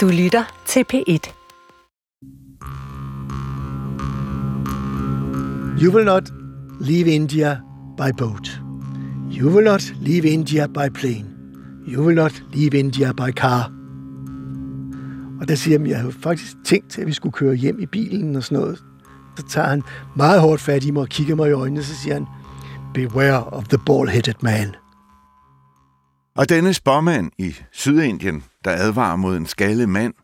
Du lytter til P1. You will not leave India by boat. You will not leave India by plane. You will not leave India by car. Og der siger han, jeg har faktisk tænkt, at vi skulle køre hjem i bilen og sådan noget. Så tager han meget hårdt fat i mig og kigger mig i øjnene, og så siger han, Beware of the ball-headed man. Og denne spormand i Sydindien, der advarer mod en skaldet mand,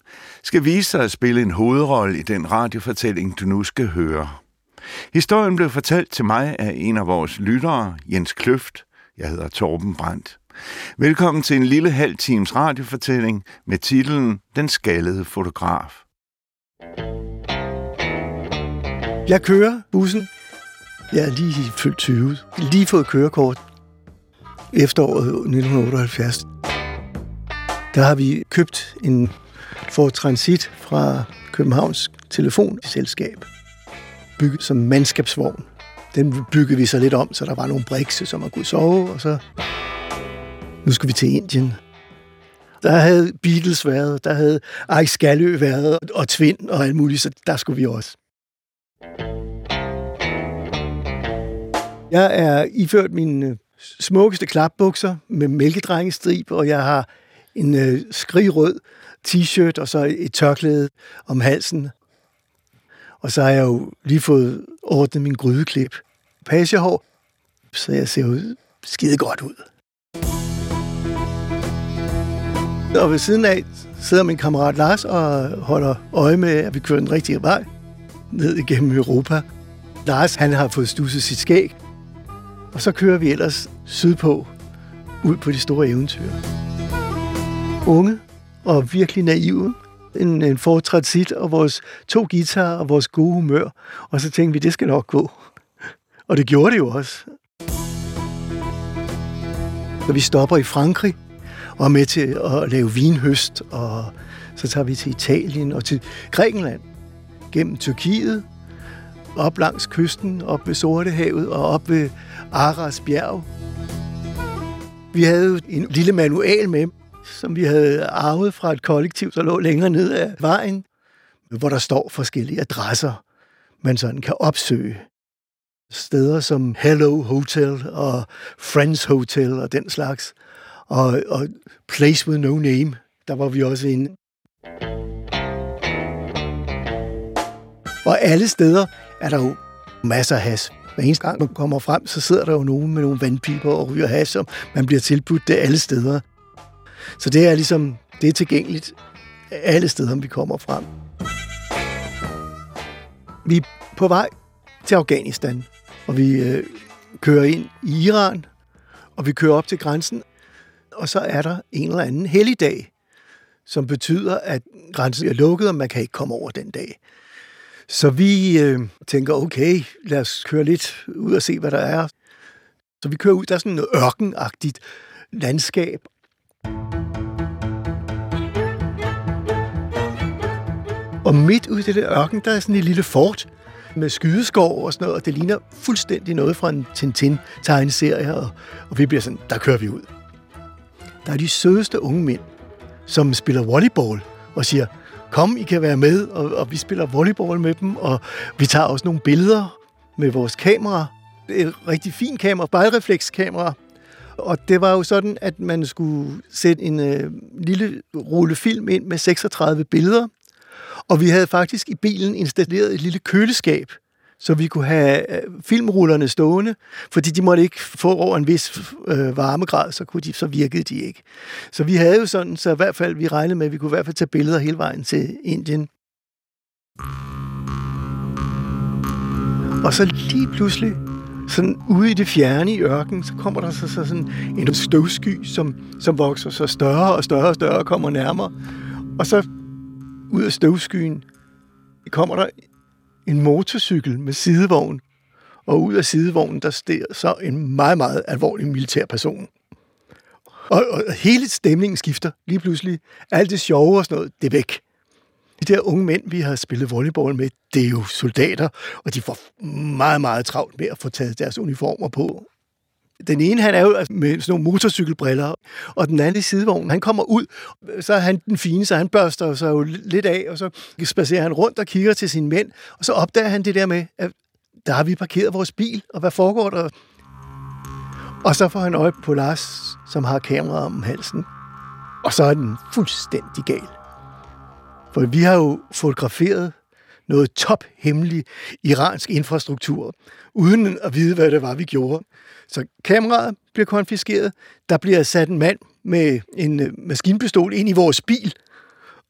skal vise sig at spille en hovedrolle i den radiofortælling, du nu skal høre. Historien blev fortalt til mig af en af vores lyttere, Jens Kløft. Jeg hedder Torben Brandt. Velkommen til en lille halv times radiofortælling med titlen Den skaldede fotograf. Jeg kører bussen. Jeg er lige fyldt 20. Lige fået kørekort. Efteråret 1978. Der har vi købt en Ford Transit fra Københavns Telefonselskab. Bygget som mandskabsvogn. Den byggede vi så lidt om, så der var nogle brikse, som man kunne sove, og så nu skal vi til Indien. Der havde Beatles været, der havde Ike Skalø været, og Tvind og alt muligt, så der skulle vi også. Jeg er iført mine øh, smukkeste klapbukser med mælkedrengestrib, og jeg har en øh, skrigrød t-shirt og så et tørklæde om halsen. Og så har jeg jo lige fået ordnet min grydeklip. Pagehår, så jeg ser jo skide godt ud. Og ved siden af sidder min kammerat Lars og holder øje med, at vi kører den rigtige vej ned igennem Europa. Lars, han har fået stusset sit skæg, og så kører vi ellers sydpå, ud på de store eventyr. Unge og virkelig naive. En, en Ford Transit og vores to guitarer og vores gode humør. Og så tænkte vi, det skal nok gå. Og det gjorde det jo også. Så vi stopper i Frankrig og er med til at lave vinhøst, og så tager vi til Italien og til Grækenland, gennem Tyrkiet, op langs kysten, op ved Sortehavet og op ved Aras bjerg. Vi havde en lille manual med, som vi havde arvet fra et kollektiv, der lå længere ned ad vejen, hvor der står forskellige adresser, man sådan kan opsøge. Steder som Hello Hotel og Friends Hotel og den slags. Og, og Place with No Name, der var vi også inde. Og alle steder er der jo masser af has. Hver eneste gang man kommer frem, så sidder der jo nogen med nogle vandpiber og ryger has, og man bliver tilbudt det alle steder. Så det er ligesom, det er tilgængeligt alle steder, vi kommer frem. Vi er på vej til Afghanistan, og vi øh, kører ind i Iran, og vi kører op til grænsen, og så er der en eller anden helligdag, som betyder, at grænsen er lukket, og man kan ikke komme over den dag. Så vi øh, tænker, okay, lad os køre lidt ud og se, hvad der er. Så vi kører ud, der er sådan noget ørkenagtigt landskab. Og midt ude i det der ørken, der er sådan et lille fort med skydeskov og sådan noget, og det ligner fuldstændig noget fra en Tintin-tegneserie, og, og vi bliver sådan, der kører vi ud. Der er de sødeste unge mænd, som spiller volleyball og siger, kom, I kan være med, og, og vi spiller volleyball med dem, og vi tager også nogle billeder med vores kamera. Et rigtig fint kamera, bejreflekskamera. Og det var jo sådan, at man skulle sætte en øh, lille rulle film ind med 36 billeder. Og vi havde faktisk i bilen installeret et lille køleskab, så vi kunne have øh, filmrullerne stående, fordi de måtte ikke få over en vis øh, varmegrad, så, kunne de, så virkede de ikke. Så vi havde jo sådan, så i hvert fald vi regnede med, at vi kunne i hvert fald tage billeder hele vejen til Indien. Og så lige pludselig, sådan ude i det fjerne i ørken, så kommer der så, så sådan en støvsky, som, som vokser så større og større og større og kommer nærmere. Og så ud af støvskyen kommer der en motorcykel med sidevogn, og ud af sidevognen, der står så en meget, meget alvorlig militær person. Og, og hele stemningen skifter lige pludselig. Alt det sjove og sådan noget, det er væk. De der unge mænd, vi har spillet volleyball med, det er jo soldater, og de får meget, meget travlt med at få taget deres uniformer på. Den ene, han er jo med sådan nogle motorcykelbriller, og den anden i sidevognen, han kommer ud, så er han den fine, så han børster sig jo lidt af, og så spacerer han rundt og kigger til sine mænd, og så opdager han det der med, at der har vi parkeret vores bil, og hvad foregår der? Og så får han øje på Lars, som har kamera om halsen. Og så er den fuldstændig gal. For vi har jo fotograferet noget tophemmelig iransk infrastruktur, uden at vide, hvad det var, vi gjorde. Så kameraet bliver konfiskeret, der bliver sat en mand med en øh, maskinpistol ind i vores bil,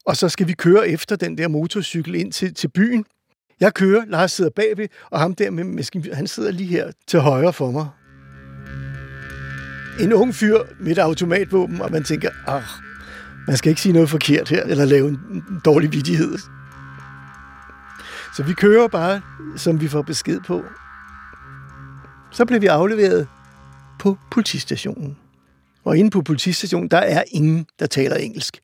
og så skal vi køre efter den der motorcykel ind til, til byen. Jeg kører, Lars sidder bagved, og ham der med maskin, han sidder lige her til højre for mig. En ung fyr med et automatvåben, og man tænker, ah, man skal ikke sige noget forkert her, eller lave en dårlig vidighed. Så vi kører bare, som vi får besked på. Så blev vi afleveret på politistationen. Og inde på politistationen, der er ingen, der taler engelsk.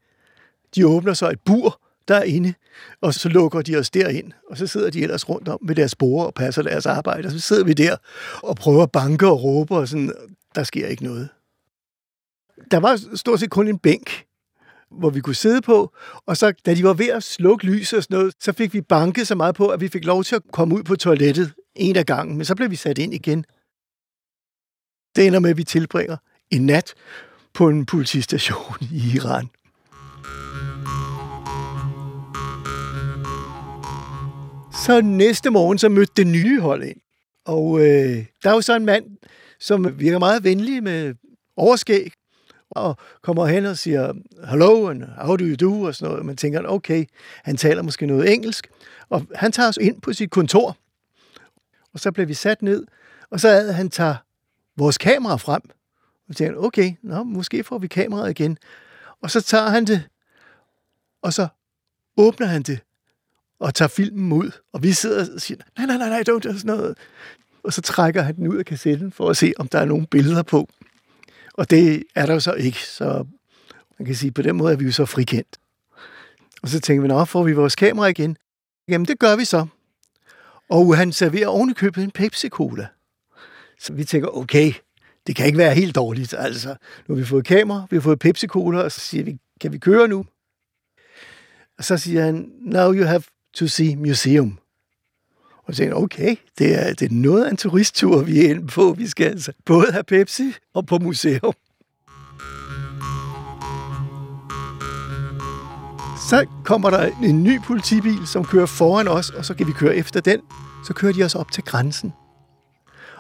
De åbner så et bur derinde, og så lukker de os derind. Og så sidder de ellers rundt om med deres borer og passer deres arbejde. Og så sidder vi der og prøver at banke og råbe, og sådan, der sker ikke noget. Der var stort set kun en bænk, hvor vi kunne sidde på, og så da de var ved at slukke lys og sådan noget, så fik vi banket så meget på, at vi fik lov til at komme ud på toilettet en af gangen, men så blev vi sat ind igen. Det ender med, at vi tilbringer en nat på en politistation i Iran. Så næste morgen, så mødte det nye hold ind. Og øh, der er jo så en mand, som virker meget venlig med overskæg, og kommer hen og siger, hello, and how do you do, og sådan noget. Man tænker, okay, han taler måske noget engelsk. Og han tager os ind på sit kontor, og så bliver vi sat ned, og så er han tager vores kamera frem. Og tænker, okay, nå, måske får vi kameraet igen. Og så tager han det, og så åbner han det, og tager filmen ud. Og vi sidder og siger, nej, nej, nej, nej, don't, sådan noget. Og så trækker han den ud af kassetten, for at se, om der er nogle billeder på. Og det er der jo så ikke, så man kan sige, på den måde er vi jo så frikendt. Og så tænker vi, nå, får vi vores kamera igen? Jamen, det gør vi så. Og han serverer ovenikøbet en Pepsi-Cola. Så vi tænker, okay, det kan ikke være helt dårligt. Altså, nu har vi fået kamera, vi har fået Pepsi-Cola, og så siger vi, kan vi køre nu? Og så siger han, now you have to see museum. Og så tænkte okay, det er, det er noget af en turisttur, vi er inde på. Vi skal altså både have Pepsi og på museum. Så kommer der en ny politibil, som kører foran os, og så kan vi køre efter den. Så kører de os op til grænsen.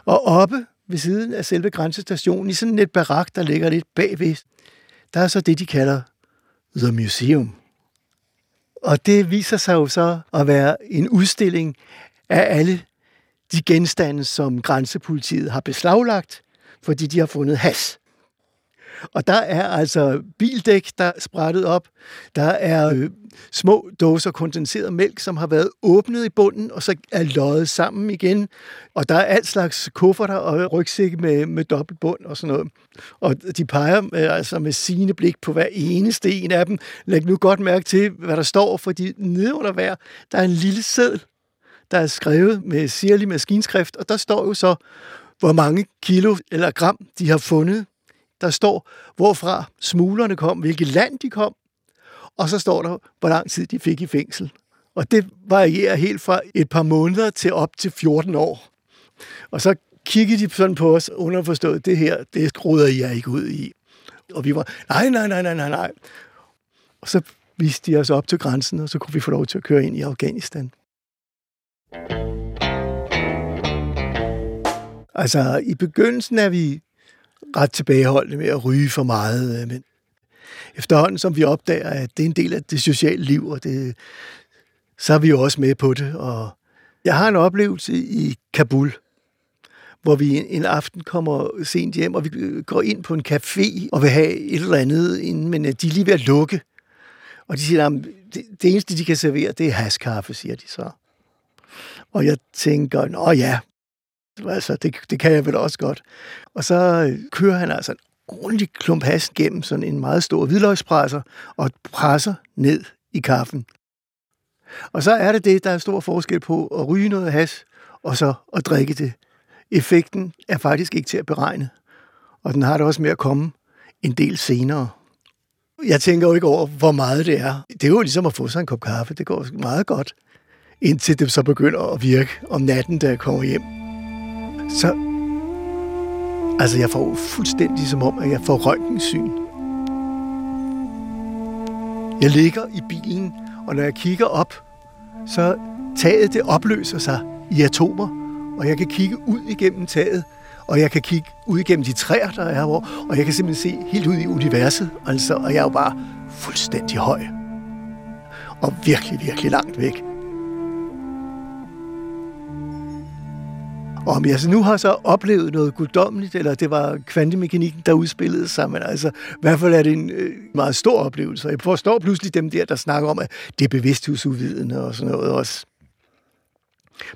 Og oppe ved siden af selve grænsestationen, i sådan et barak, der ligger lidt bagved, der er så det, de kalder The Museum. Og det viser sig jo så at være en udstilling af alle de genstande, som grænsepolitiet har beslaglagt, fordi de har fundet has. Og der er altså bildæk, der er sprættet op. Der er øh, små dåser kondenseret mælk, som har været åbnet i bunden, og så er løjet sammen igen. Og der er alt slags kufferter og rygsække med, med dobbelt bund og sådan noget. Og de peger øh, altså med sine blik på hver eneste en af dem. Læg nu godt mærke til, hvad der står, fordi nede under hver, der er en lille seddel, der er skrevet med sirlig maskinskrift, og der står jo så, hvor mange kilo eller gram de har fundet. Der står, hvorfra smuglerne kom, hvilket land de kom, og så står der, hvor lang tid de fik i fængsel. Og det varierer helt fra et par måneder til op til 14 år. Og så kiggede de sådan på os, underforstået, det her, det skruder jer ikke ud i. Og vi var, nej, nej, nej, nej, nej, nej. Og så viste de os op til grænsen, og så kunne vi få lov til at køre ind i Afghanistan. Altså, i begyndelsen er vi ret tilbageholdende med at ryge for meget, øh, men efterhånden som vi opdager, at det er en del af det sociale liv, og det, så er vi jo også med på det. Og jeg har en oplevelse i Kabul, hvor vi en aften kommer sent hjem, og vi øh, går ind på en café og vil have et eller andet, inden, men øh, de er lige ved at lukke. Og de siger, at det, det eneste, de kan servere, det er haskaffe, siger de så. Og jeg tænker, nå ja, altså, det, det kan jeg vel også godt. Og så øh, kører han altså en ordentlig klump has gennem sådan en meget stor hvidløgspresser og presser ned i kaffen. Og så er det det, der er stor forskel på at ryge noget has, og så at drikke det. Effekten er faktisk ikke til at beregne. Og den har det også med at komme en del senere. Jeg tænker jo ikke over, hvor meget det er. Det er jo ligesom at få sig en kop kaffe. Det går meget godt, indtil det så begynder at virke om natten, da jeg kommer hjem. Så altså, jeg får fuldstændig som om, at jeg får røntgensyn. Jeg ligger i bilen, og når jeg kigger op, så taget det opløser sig i atomer, og jeg kan kigge ud igennem taget, og jeg kan kigge ud igennem de træer, der er hvor, og jeg kan simpelthen se helt ud i universet, altså, og jeg er jo bare fuldstændig høj. Og virkelig, virkelig langt væk. Og om jeg så nu har så oplevet noget guddommeligt, eller det var kvantemekanikken, der udspillede sig, men altså, i hvert fald er det en øh, meget stor oplevelse. Jeg forstår pludselig dem der, der snakker om, at det er bevidsthedsuvidende og sådan noget også.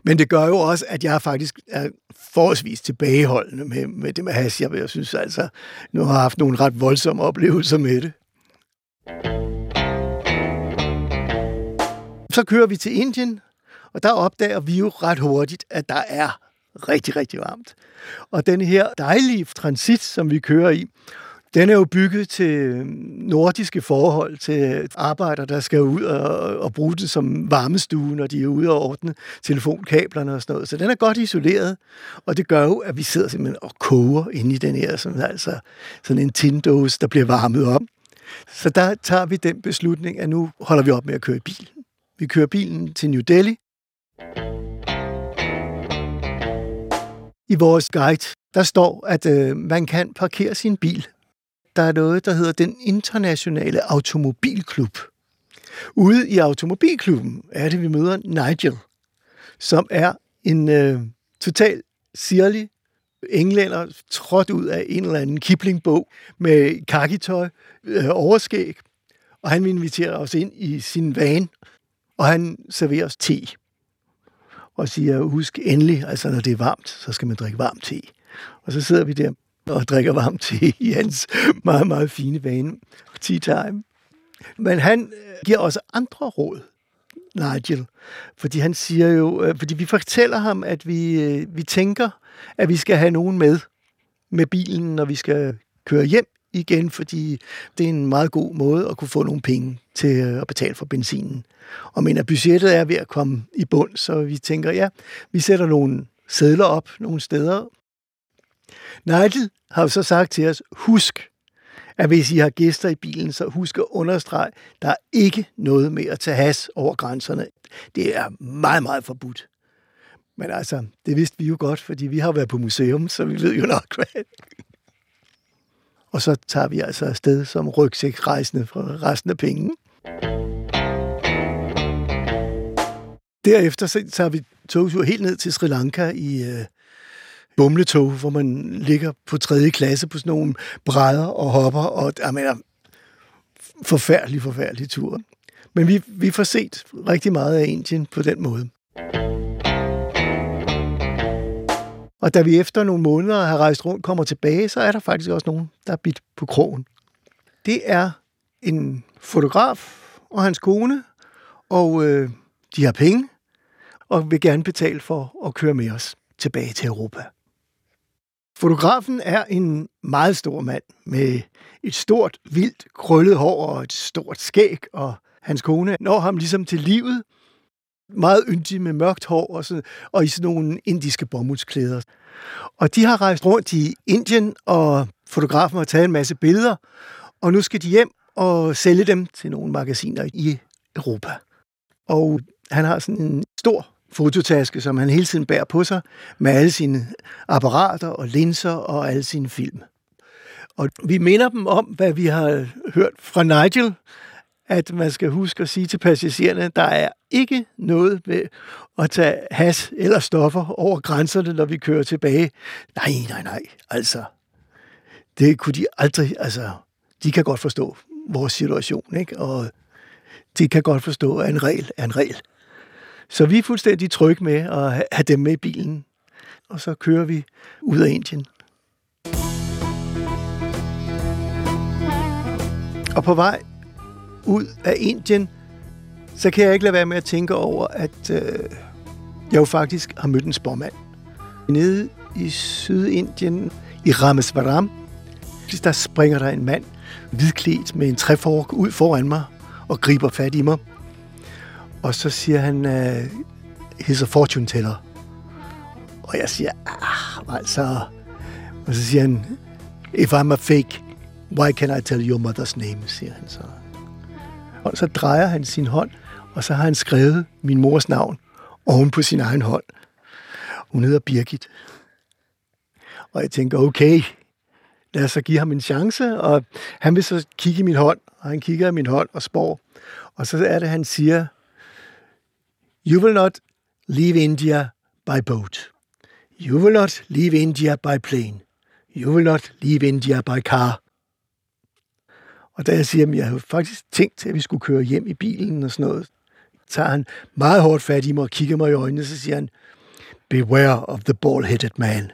Men det gør jo også, at jeg faktisk er forholdsvis tilbageholdende med, med det med hash. Jeg, jeg synes altså, nu har jeg haft nogle ret voldsomme oplevelser med det. Så kører vi til Indien, og der opdager vi jo ret hurtigt, at der er rigtig, rigtig varmt. Og den her dejlige transit, som vi kører i, den er jo bygget til nordiske forhold, til arbejdere, der skal ud og, og bruge det som varmestue, når de er ude og ordne telefonkablerne og sådan noget. Så den er godt isoleret, og det gør jo, at vi sidder simpelthen og koger inde i den her, som altså sådan en tindåse, der bliver varmet op. Så der tager vi den beslutning, at nu holder vi op med at køre bil. Vi kører bilen til New Delhi. I vores guide, der står, at øh, man kan parkere sin bil der er noget, der hedder den internationale automobilklub. Ude i automobilklubben er det, vi møder Nigel, som er en øh, total sirlig englænder, trådt ud af en eller anden Kipling-bog med kakitøj, øh, overskæg, og han inviterer os ind i sin van, og han serverer os te. Og siger, husk endelig, altså når det er varmt, så skal man drikke varm te. Og så sidder vi der og drikker varmt te i hans meget, meget fine vane. Tea time. Men han øh, giver også andre råd, Nigel. Fordi han siger jo, øh, fordi vi fortæller ham, at vi, øh, vi tænker, at vi skal have nogen med med bilen, når vi skal køre hjem igen, fordi det er en meget god måde at kunne få nogle penge til at betale for benzinen. Og mener, at budgettet er ved at komme i bund, så vi tænker, ja, vi sætter nogle sædler op nogle steder, Nigel har jo så sagt til os, husk, at hvis I har gæster i bilen, så husk at understrege, der er ikke noget med at tage has over grænserne. Det er meget, meget forbudt. Men altså, det vidste vi jo godt, fordi vi har været på museum, så vi ved jo nok, hvad. Og så tager vi altså afsted som rygsækrejsende for resten af pengene. Derefter så tager vi togtur helt ned til Sri Lanka i øh, bumletog, hvor man ligger på tredje klasse på sådan nogle brædder og hopper, og jeg mener, forfærdelig, forfærdelig tur. Men vi, vi får set rigtig meget af Indien på den måde. Og da vi efter nogle måneder har rejst rundt kommer tilbage, så er der faktisk også nogen, der er bidt på krogen. Det er en fotograf og hans kone, og øh, de har penge, og vil gerne betale for at køre med os tilbage til Europa. Fotografen er en meget stor mand med et stort, vildt, krøllet hår og et stort skæg, og hans kone når ham ligesom til livet. Meget yndig med mørkt hår og, sådan, og i sådan nogle indiske bomuldsklæder. Og de har rejst rundt i Indien, og fotografen har taget en masse billeder, og nu skal de hjem og sælge dem til nogle magasiner i Europa. Og han har sådan en stor fototaske, som han hele tiden bærer på sig, med alle sine apparater og linser og alle sine film. Og vi minder dem om, hvad vi har hørt fra Nigel, at man skal huske at sige til passagererne, der er ikke noget med at tage has eller stoffer over grænserne, når vi kører tilbage. Nej, nej, nej. Altså, det kunne de aldrig, altså, de kan godt forstå vores situation, ikke? Og de kan godt forstå, at en regel er en regel. Så vi er fuldstændig trygge med at have dem med i bilen. Og så kører vi ud af Indien. Og på vej ud af Indien, så kan jeg ikke lade være med at tænke over, at øh, jeg jo faktisk har mødt en spormand. Nede i Sydindien, i Ramesvaram, der springer der en mand, hvidklædt med en træfork ud foran mig og griber fat i mig. Og så siger han, øh, he's a fortune teller. Og jeg siger, ah, altså... Og så siger han, if I'm a fake, why can I tell your mother's name, siger han så. Og så drejer han sin hånd, og så har han skrevet min mors navn oven på sin egen hånd. Hun hedder Birgit. Og jeg tænker, okay, lad os så give ham en chance, og han vil så kigge i min hånd, og han kigger i min hånd og spår. Og så er det, han siger, You will not leave India by boat. You will not leave India by plane. You will not leave India by car. Og da jeg siger, at jeg har faktisk tænkt, at vi skulle køre hjem i bilen og sådan noget, tager han meget hårdt fat i mig og kigger mig i øjnene, så siger han, Beware of the ball-headed man.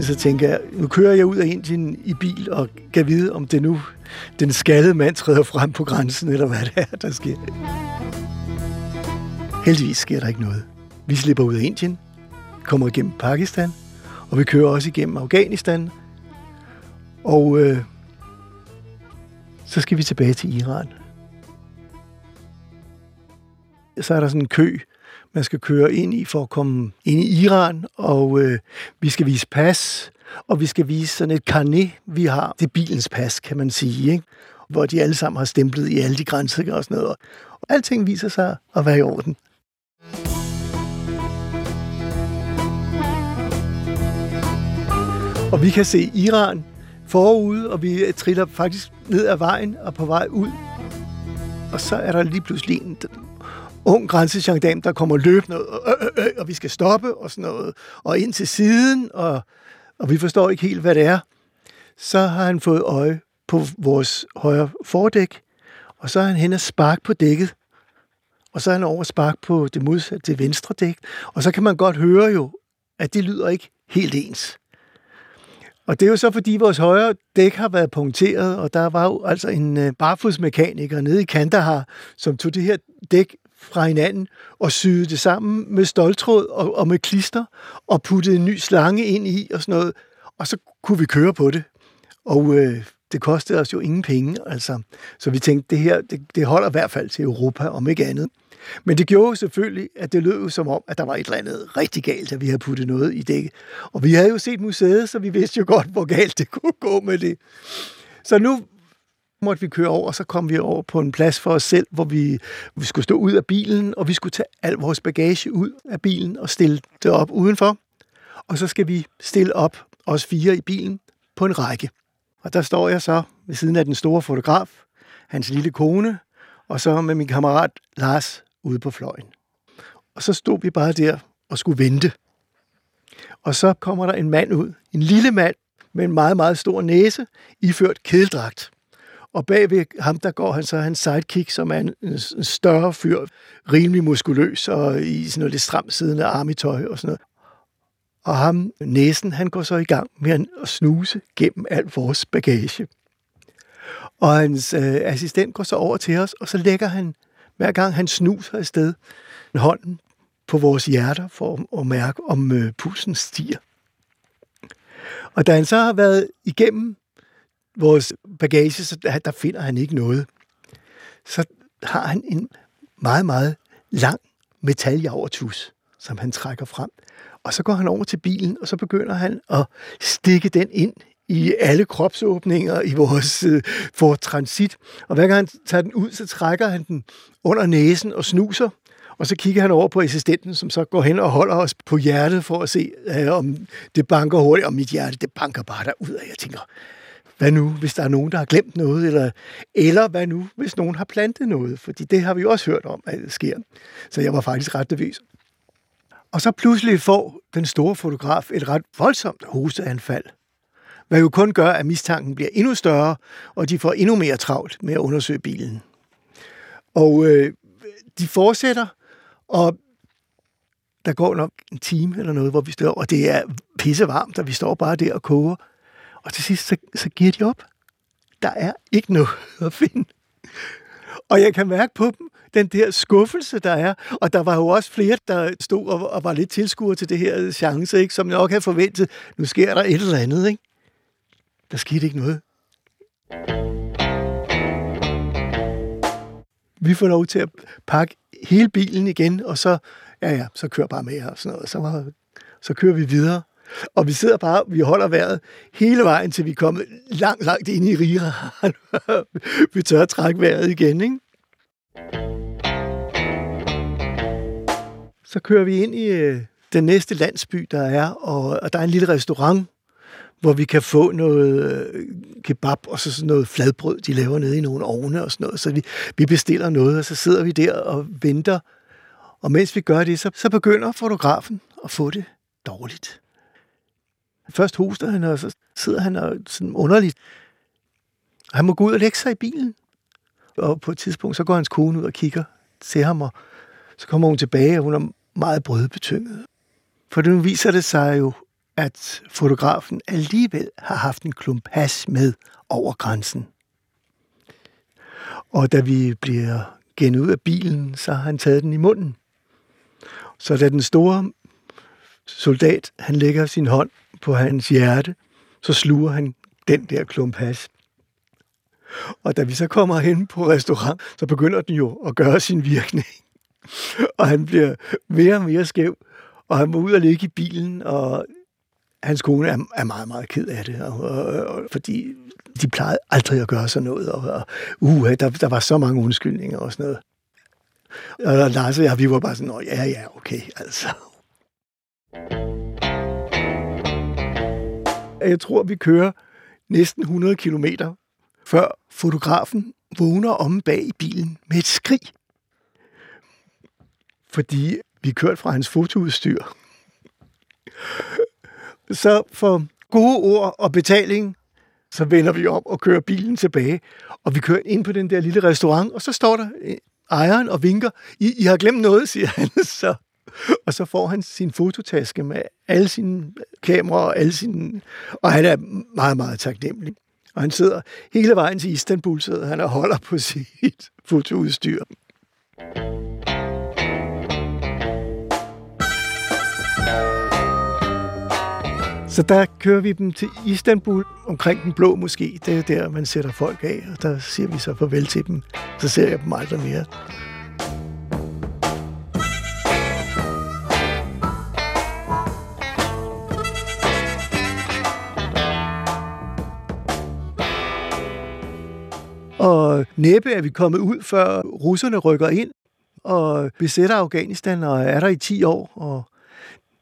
Så tænker jeg, nu kører jeg ud af Indien i bil og kan vide, om det nu den skaldede mand træder frem på grænsen, eller hvad det er, der sker. Heldigvis sker der ikke noget. Vi slipper ud af Indien, kommer igennem Pakistan, og vi kører også igennem Afghanistan. Og øh, så skal vi tilbage til Iran. Så er der sådan en kø, man skal køre ind i for at komme ind i Iran, og øh, vi skal vise pas, og vi skal vise sådan et carnet, vi har. Det er bilens pas, kan man sige, ikke? hvor de alle sammen har stemplet i alle de grænser og sådan noget. Og alting viser sig at være i orden. Og vi kan se Iran forude, og vi triller faktisk ned ad vejen og på vej ud. Og så er der lige pludselig en ung grænsegendarm, der kommer løbende, og, øh, øh, øh, og vi skal stoppe og sådan noget, og ind til siden, og, og vi forstår ikke helt, hvad det er. Så har han fået øje på vores højre fordæk, og så er han hen og spark på dækket, og så er han over spark på det modsatte, det venstre dæk, og så kan man godt høre jo, at det lyder ikke helt ens. Og det er jo så, fordi vores højre dæk har været punkteret, og der var jo altså en øh, barfodsmekaniker nede i Kandahar, som tog det her dæk fra hinanden og syede det sammen med stoltråd og, og med klister og puttede en ny slange ind i og sådan noget. Og så kunne vi køre på det. Og øh, det kostede os jo ingen penge, altså. Så vi tænkte, det her, det, det holder i hvert fald til Europa, om ikke andet. Men det gjorde jo selvfølgelig, at det lød jo som om, at der var et eller andet rigtig galt, at vi havde puttet noget i dækket. Og vi havde jo set museet, så vi vidste jo godt, hvor galt det kunne gå med det. Så nu måtte vi køre over, og så kom vi over på en plads for os selv, hvor vi, vi skulle stå ud af bilen, og vi skulle tage al vores bagage ud af bilen og stille det op udenfor. Og så skal vi stille op, os fire i bilen, på en række. Og der står jeg så ved siden af den store fotograf, hans lille kone, og så med min kammerat Lars ude på fløjen. Og så stod vi bare der og skulle vente. Og så kommer der en mand ud, en lille mand med en meget, meget stor næse, iført kedeldragt. Og bagved ham, der går han så hans sidekick, som er en, en større fyr, rimelig muskuløs og i sådan noget lidt stramt siddende armitøj og sådan noget. Og ham, næsen, han går så i gang med at snuse gennem al vores bagage. Og hans øh, assistent går så over til os, og så lægger han, hver gang han snuser afsted, hånden på vores hjerter for at mærke, om øh, pulsen stiger. Og da han så har været igennem vores bagage, så der, der finder han ikke noget. Så har han en meget, meget lang metaljavertus, som han trækker frem. Og så går han over til bilen, og så begynder han at stikke den ind i alle kropsåbninger i vores øh, for transit. Og hver gang han tager den ud, så trækker han den under næsen og snuser. Og så kigger han over på assistenten, som så går hen og holder os på hjertet for at se, øh, om det banker hurtigt. Og mit hjerte, det banker bare derud, og jeg tænker, hvad nu, hvis der er nogen, der har glemt noget, eller, eller hvad nu, hvis nogen har plantet noget, fordi det har vi jo også hørt om, at det sker. Så jeg var faktisk ret nervøs. Og så pludselig får den store fotograf et ret voldsomt hosteanfald, hvad jo kun gør, at mistanken bliver endnu større, og de får endnu mere travlt med at undersøge bilen. Og øh, de fortsætter, og der går nok en time eller noget, hvor vi står, og det er pisse varmt, og vi står bare der og koger. Og til sidst, så, så giver de op. Der er ikke noget at finde. Og jeg kan mærke på dem, den der skuffelse, der er. Og der var jo også flere, der stod og, og var lidt tilskuer til det her chance, ikke? som nok havde forventet, nu sker der et eller andet. Ikke? Der skete ikke noget. Vi får lov til at pakke hele bilen igen, og så, ja ja, så kører bare med og sådan noget. Så, var, så kører vi videre. Og vi sidder bare, vi holder vejret hele vejen, til vi er kommet langt, langt ind i Rira. vi tør at trække vejret igen, ikke? Så kører vi ind i øh, den næste landsby, der er, og, og der er en lille restaurant, hvor vi kan få noget øh, kebab og så sådan noget fladbrød, de laver nede i nogle ovne og sådan noget. Så vi, vi bestiller noget, og så sidder vi der og venter. Og mens vi gør det, så, så begynder fotografen at få det dårligt. Først hoster han, og så sidder han og sådan underligt. Han må gå ud og lægge sig i bilen. Og på et tidspunkt, så går hans kone ud og kigger til ham, og så kommer hun tilbage, og hun er meget brødbetynget. For nu viser det sig jo, at fotografen alligevel har haft en klump has med over grænsen. Og da vi bliver gennet ud af bilen, så har han taget den i munden. Så da den store soldat, han lægger sin hånd på hans hjerte, så sluger han den der klump has. Og da vi så kommer hen på restaurant, så begynder den jo at gøre sin virkning. Og han bliver mere og mere skæv, og han må ud og ligge i bilen, og hans kone er, er meget, meget ked af det, og, og, og, fordi de plejede aldrig at gøre sådan noget, og, og uh, der, der var så mange undskyldninger og sådan noget. Og Lars og jeg, vi var bare sådan, ja, ja, okay, altså. Jeg tror, vi kører næsten 100 km, før fotografen vågner om bag i bilen med et skrig. Fordi vi kørte fra hans fotoudstyr. Så for gode ord og betaling, så vender vi om og kører bilen tilbage. Og vi kører ind på den der lille restaurant, og så står der øh, ejeren og vinker. I, I har glemt noget, siger han. Så, og så får han sin fototaske med alle sine kameraer og alle sine... Og han er meget, meget taknemmelig. Og han sidder hele vejen til Istanbul, sidder han og holder på sit fotoudstyr. Så der kører vi dem til Istanbul, omkring den blå måske. Det er der, man sætter folk af, og der siger vi så farvel til dem. Så ser jeg dem aldrig mere. Og næppe er vi kommet ud, før russerne rykker ind og besætter Afghanistan og er der i 10 år. Og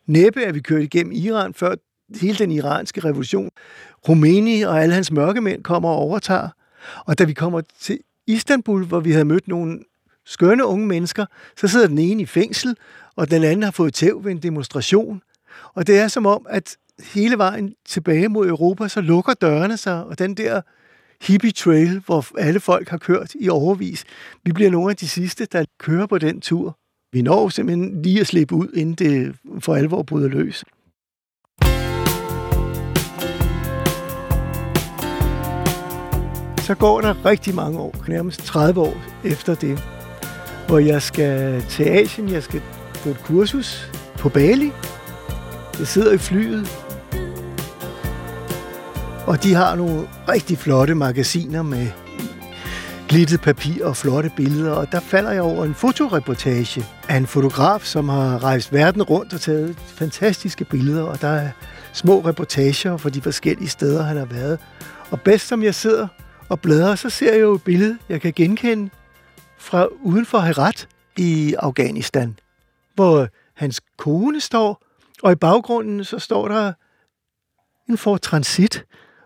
næppe er vi kørt igennem Iran, før hele den iranske revolution. Rumæni og alle hans mørkemænd kommer og overtager. Og da vi kommer til Istanbul, hvor vi havde mødt nogle skønne unge mennesker, så sidder den ene i fængsel, og den anden har fået tæv ved en demonstration. Og det er som om, at hele vejen tilbage mod Europa, så lukker dørene sig, og den der hippie trail, hvor alle folk har kørt i overvis, vi bliver nogle af de sidste, der kører på den tur. Vi når simpelthen lige at slippe ud, inden det for alvor bryder løs. så går der rigtig mange år, nærmest 30 år efter det, hvor jeg skal til Asien, jeg skal på et kursus på Bali. Jeg sidder i flyet, og de har nogle rigtig flotte magasiner med glittet papir og flotte billeder, og der falder jeg over en fotoreportage af en fotograf, som har rejst verden rundt og taget fantastiske billeder, og der er små reportager fra de forskellige steder, han har været. Og bedst som jeg sidder og bladrer, så ser jeg jo et billede, jeg kan genkende fra uden for Herat i Afghanistan, hvor hans kone står, og i baggrunden så står der en Ford Transit,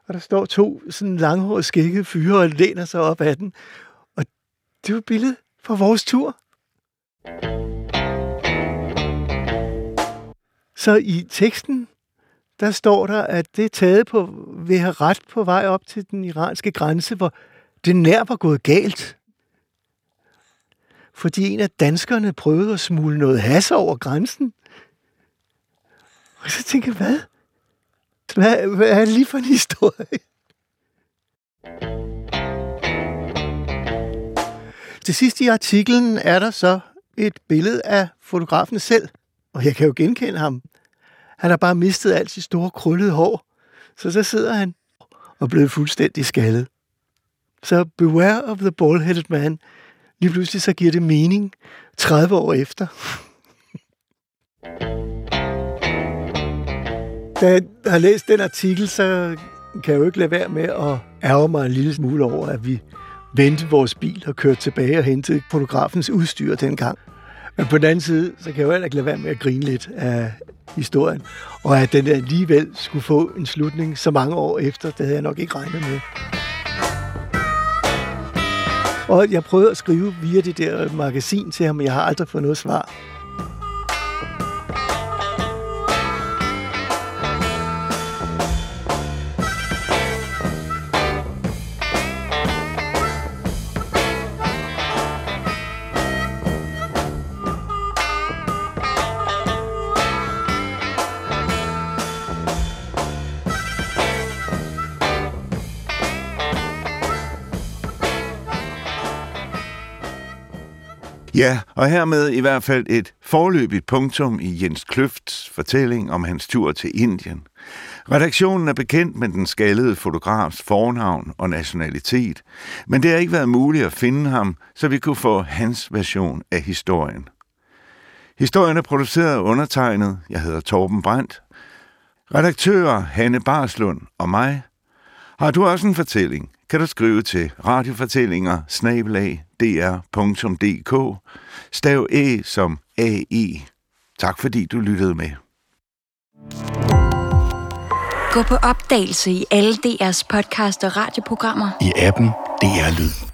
og der står to sådan langhårede skægge fyre og læner sig op ad den. Og det var billedet fra vores tur. Så i teksten der står der, at det er taget på, ved have ret på vej op til den iranske grænse, hvor det nær var gået galt. Fordi en af danskerne prøvede at smule noget has over grænsen. Og så tænker jeg, hvad? Hvad, hvad er det lige for en historie? Til sidst i artiklen er der så et billede af fotografen selv, og jeg kan jo genkende ham. Han har bare mistet alt sit store krøllede hår, så så sidder han og blevet fuldstændig skaldet. Så beware of the bald-headed man. Lige pludselig så giver det mening 30 år efter. Da jeg har læst den artikel, så kan jeg jo ikke lade være med at ærge mig en lille smule over, at vi vendte vores bil og kørte tilbage og hentede fotografens udstyr dengang. Men på den anden side, så kan jeg jo heller ikke lade være med at grine lidt af historien. Og at den alligevel skulle få en slutning så mange år efter, det havde jeg nok ikke regnet med. Og jeg prøvede at skrive via det der magasin til ham, men jeg har aldrig fået noget svar. Ja, og hermed i hvert fald et forløbigt punktum i Jens Kløfts fortælling om hans tur til Indien. Redaktionen er bekendt med den skaldede fotografs fornavn og nationalitet, men det har ikke været muligt at finde ham, så vi kunne få hans version af historien. Historien er produceret og undertegnet. Jeg hedder Torben Brandt. Redaktører Hanne Barslund og mig. Har du også en fortælling, kan du skrive til radiofortællinger dr.dk stav æ som AI. Tak fordi du lyttede med. Gå på opdagelse i alle DR's podcast og radioprogrammer. I appen DR Lyd.